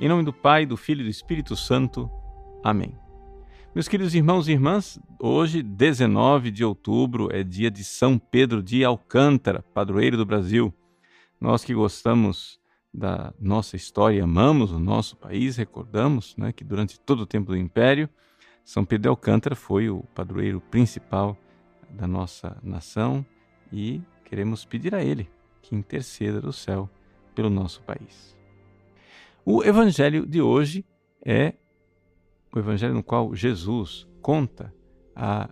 Em nome do Pai, do Filho e do Espírito Santo. Amém. Meus queridos irmãos e irmãs, hoje, 19 de outubro, é dia de São Pedro de Alcântara, padroeiro do Brasil. Nós que gostamos da nossa história, amamos o nosso país, recordamos né, que durante todo o tempo do Império, São Pedro de Alcântara foi o padroeiro principal da nossa nação e queremos pedir a ele que interceda do céu pelo nosso país. O evangelho de hoje é o evangelho no qual Jesus conta a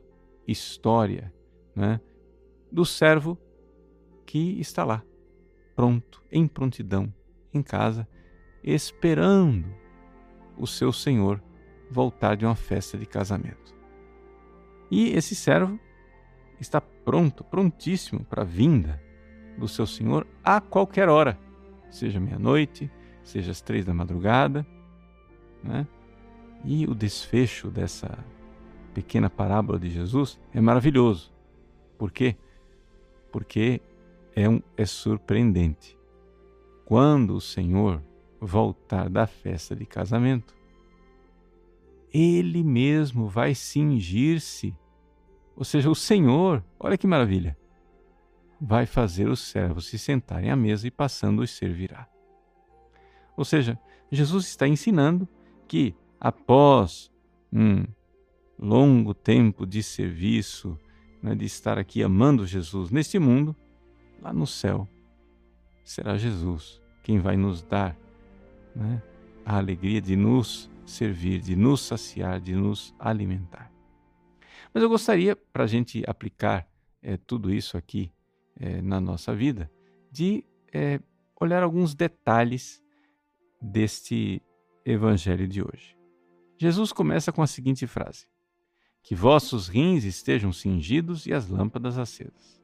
história né, do servo que está lá, pronto, em prontidão, em casa, esperando o seu senhor voltar de uma festa de casamento. E esse servo está pronto, prontíssimo para a vinda do seu senhor a qualquer hora, seja meia-noite, seja às três da madrugada. Né? E o desfecho dessa pequena parábola de Jesus é maravilhoso. Por quê? Porque é, um, é surpreendente. Quando o Senhor voltar da festa de casamento, ele mesmo vai cingir-se ou seja, o Senhor, olha que maravilha, vai fazer os servos se sentarem à mesa e passando os servirá. Ou seja, Jesus está ensinando que após um longo tempo de serviço, né, de estar aqui amando Jesus neste mundo, lá no céu, será Jesus quem vai nos dar né, a alegria de nos servir, de nos saciar, de nos alimentar. Mas eu gostaria, para a gente aplicar é, tudo isso aqui é, na nossa vida, de é, olhar alguns detalhes deste evangelho de hoje. Jesus começa com a seguinte frase: Que vossos rins estejam cingidos e as lâmpadas acesas.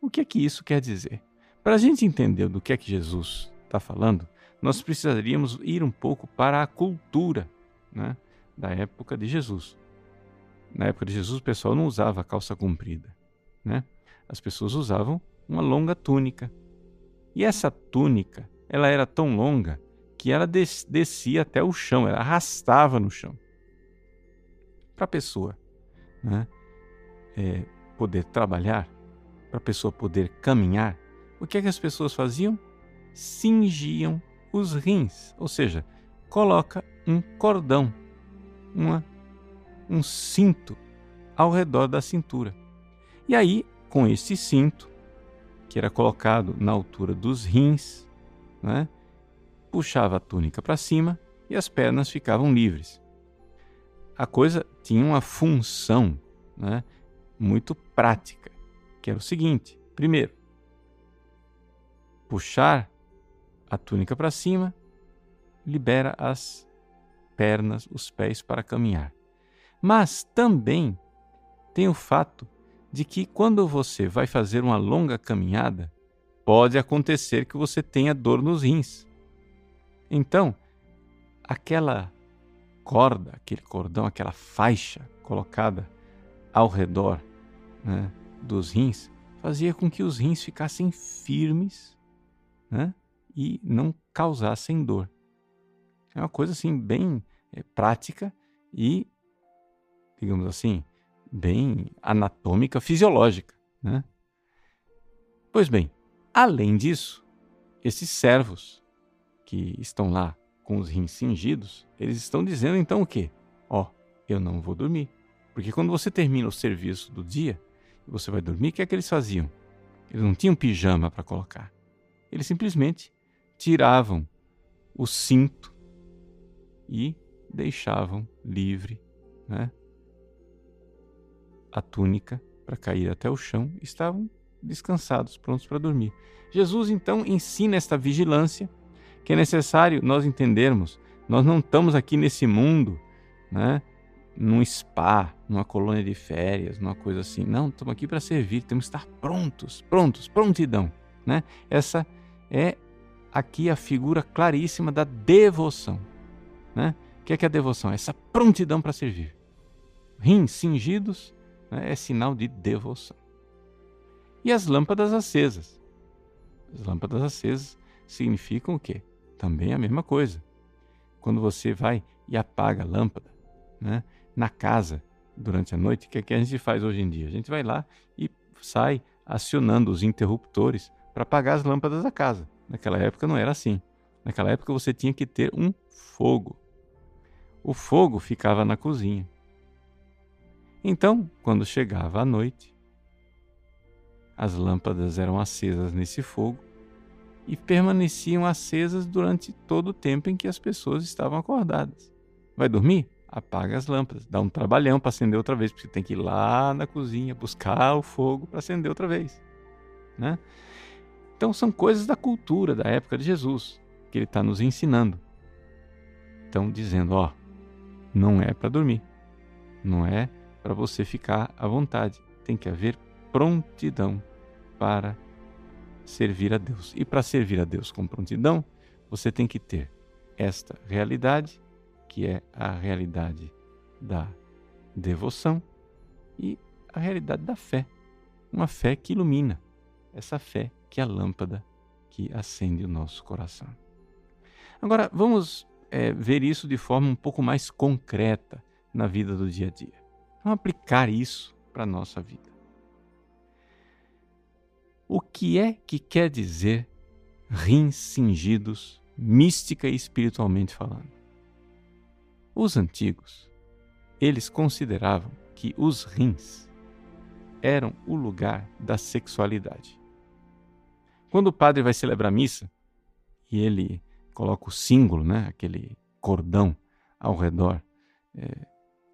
O que é que isso quer dizer? Para a gente entender do que é que Jesus está falando, nós precisaríamos ir um pouco para a cultura né, da época de Jesus na época de Jesus, o pessoal não usava calça comprida, né? As pessoas usavam uma longa túnica. E essa túnica, ela era tão longa que ela des descia até o chão, ela arrastava no chão. Para a pessoa né, é, poder trabalhar, para a pessoa poder caminhar, o que é que as pessoas faziam? Cingiam os rins, ou seja, coloca um cordão, uma um cinto ao redor da cintura. E aí, com esse cinto, que era colocado na altura dos rins, né, puxava a túnica para cima e as pernas ficavam livres. A coisa tinha uma função né, muito prática, que era o seguinte: primeiro, puxar a túnica para cima libera as pernas, os pés para caminhar. Mas também tem o fato de que quando você vai fazer uma longa caminhada, pode acontecer que você tenha dor nos rins. Então, aquela corda, aquele cordão, aquela faixa colocada ao redor né, dos rins, fazia com que os rins ficassem firmes né, e não causassem dor. É uma coisa assim bem é, prática e digamos assim, bem anatômica, fisiológica. Né? Pois bem, além disso, esses servos que estão lá com os rins cingidos, eles estão dizendo então o quê? Ó, oh, eu não vou dormir. Porque quando você termina o serviço do dia e você vai dormir, o que é que eles faziam? Eles não tinham pijama para colocar. Eles simplesmente tiravam o cinto e deixavam livre né, a túnica para cair até o chão, estavam descansados, prontos para dormir. Jesus então ensina esta vigilância que é necessário nós entendermos. Nós não estamos aqui nesse mundo, né, num spa, numa colônia de férias, numa coisa assim. Não, estamos aqui para servir, temos que estar prontos, prontos, prontidão, né? Essa é aqui a figura claríssima da devoção, né? O que é, que é a devoção? Essa prontidão para servir. Rins cingidos né, é sinal de devoção. E as lâmpadas acesas. As lâmpadas acesas significam o quê? Também a mesma coisa. quando você vai e apaga a lâmpada, né? Na casa durante a noite, o que, é que a gente faz hoje em dia? A gente vai lá e sai acionando os interruptores para apagar as lâmpadas da casa. Naquela época não era assim. Naquela época você tinha que ter um fogo. O fogo ficava na cozinha. Então, quando chegava a noite, as lâmpadas eram acesas nesse fogo e permaneciam acesas durante todo o tempo em que as pessoas estavam acordadas. Vai dormir? Apaga as lâmpadas. Dá um trabalhão para acender outra vez, porque tem que ir lá na cozinha buscar o fogo para acender outra vez. Né? Então são coisas da cultura da época de Jesus que ele está nos ensinando. Então dizendo, ó, não é para dormir, não é para você ficar à vontade. Tem que haver prontidão para servir a Deus. E para servir a Deus com prontidão, você tem que ter esta realidade, que é a realidade da devoção e a realidade da fé. Uma fé que ilumina, essa fé que é a lâmpada que acende o nosso coração. Agora, vamos é, ver isso de forma um pouco mais concreta na vida do dia a dia. Vamos aplicar isso para a nossa vida. O que é que quer dizer rins cingidos, mística e espiritualmente falando? Os antigos, eles consideravam que os rins eram o lugar da sexualidade. Quando o padre vai celebrar a missa e ele coloca o símbolo, né, aquele cordão ao redor é,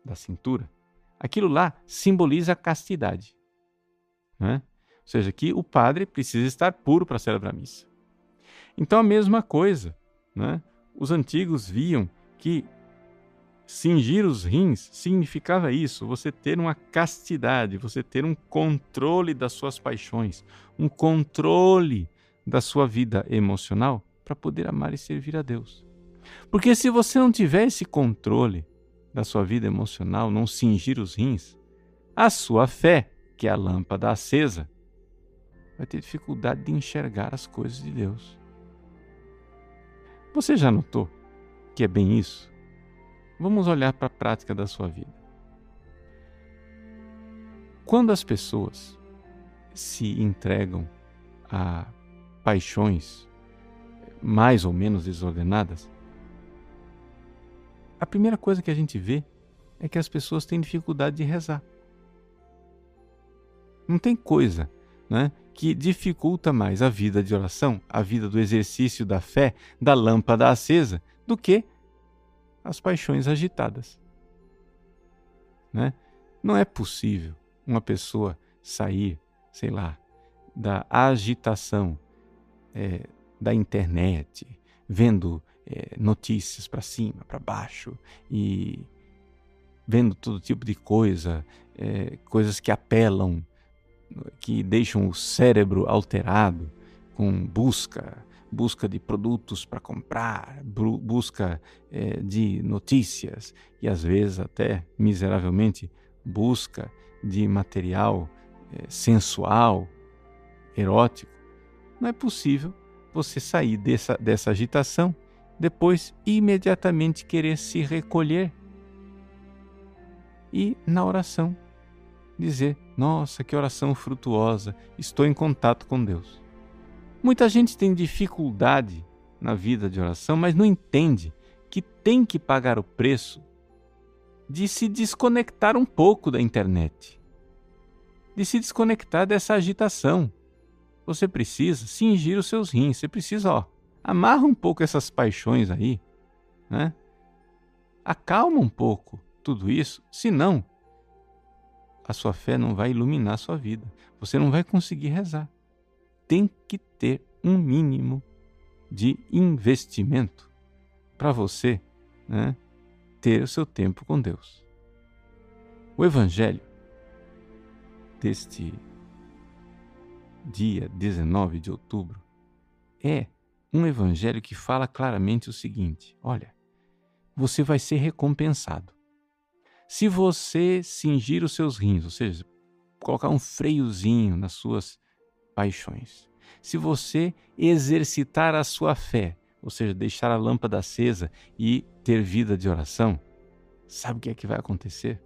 da cintura, aquilo lá simboliza a castidade. Né? Ou seja, que o padre precisa estar puro para celebrar a missa. Então, a mesma coisa. Né? Os antigos viam que cingir os rins significava isso, você ter uma castidade, você ter um controle das suas paixões, um controle da sua vida emocional para poder amar e servir a Deus. Porque se você não tiver esse controle da sua vida emocional, não cingir os rins, a sua fé, que é a lâmpada acesa, vai ter dificuldade de enxergar as coisas de Deus. Você já notou que é bem isso? Vamos olhar para a prática da sua vida. Quando as pessoas se entregam a paixões mais ou menos desordenadas, a primeira coisa que a gente vê é que as pessoas têm dificuldade de rezar. Não tem coisa né, que dificulta mais a vida de oração, a vida do exercício da fé, da lâmpada acesa, do que as paixões agitadas. Né? Não é possível uma pessoa sair, sei lá, da agitação é, da internet, vendo é, notícias para cima, para baixo e vendo todo tipo de coisa, é, coisas que apelam, que deixam o cérebro alterado com busca, busca de produtos para comprar, busca é, de notícias e às vezes até miseravelmente busca de material é, sensual, erótico. Não é possível você sair dessa, dessa agitação, depois imediatamente querer se recolher e na oração dizer: Nossa, que oração frutuosa, estou em contato com Deus. Muita gente tem dificuldade na vida de oração, mas não entende que tem que pagar o preço de se desconectar um pouco da internet, de se desconectar dessa agitação, você precisa cingir os seus rins. Você precisa, ó, amarra um pouco essas paixões aí, né? Acalma um pouco tudo isso, senão a sua fé não vai iluminar a sua vida. Você não vai conseguir rezar. Tem que ter um mínimo de investimento para você, né, ter o seu tempo com Deus. O evangelho deste dia 19 de outubro, é um evangelho que fala claramente o seguinte: olha, você vai ser recompensado. Se você cingir os seus rins, ou seja, colocar um freiozinho nas suas paixões, se você exercitar a sua fé ou seja, deixar a lâmpada acesa e ter vida de oração, sabe o que é que vai acontecer?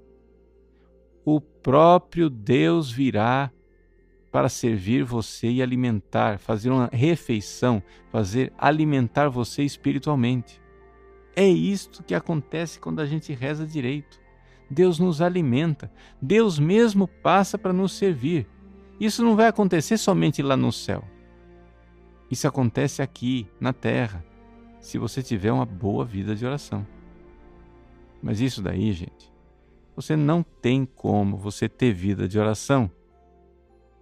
O próprio Deus virá para servir você e alimentar, fazer uma refeição, fazer alimentar você espiritualmente. É isto que acontece quando a gente reza direito. Deus nos alimenta, Deus mesmo passa para nos servir. Isso não vai acontecer somente lá no céu. Isso acontece aqui, na terra, se você tiver uma boa vida de oração. Mas isso daí, gente, você não tem como você ter vida de oração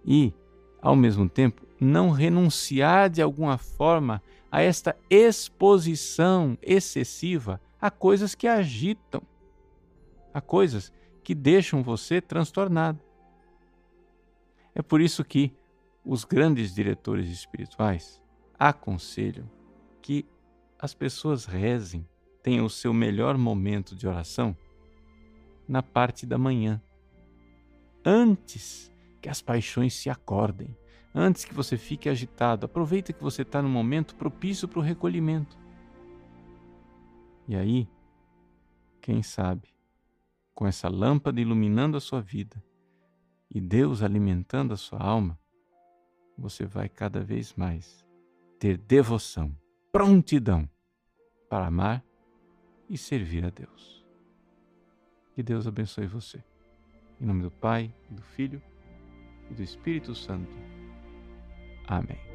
e, ao mesmo tempo, não renunciar de alguma forma a esta exposição excessiva a coisas que agitam, a coisas que deixam você transtornado. É por isso que os grandes diretores espirituais aconselham que as pessoas rezem, tenham o seu melhor momento de oração na parte da manhã, antes que as paixões se acordem, antes que você fique agitado. Aproveita que você está no momento propício para o recolhimento. E aí, quem sabe, com essa lâmpada iluminando a sua vida e Deus alimentando a sua alma, você vai cada vez mais ter devoção, prontidão para amar e servir a Deus. Que Deus abençoe você. Em nome do Pai, do Filho e do Espírito Santo. Amém.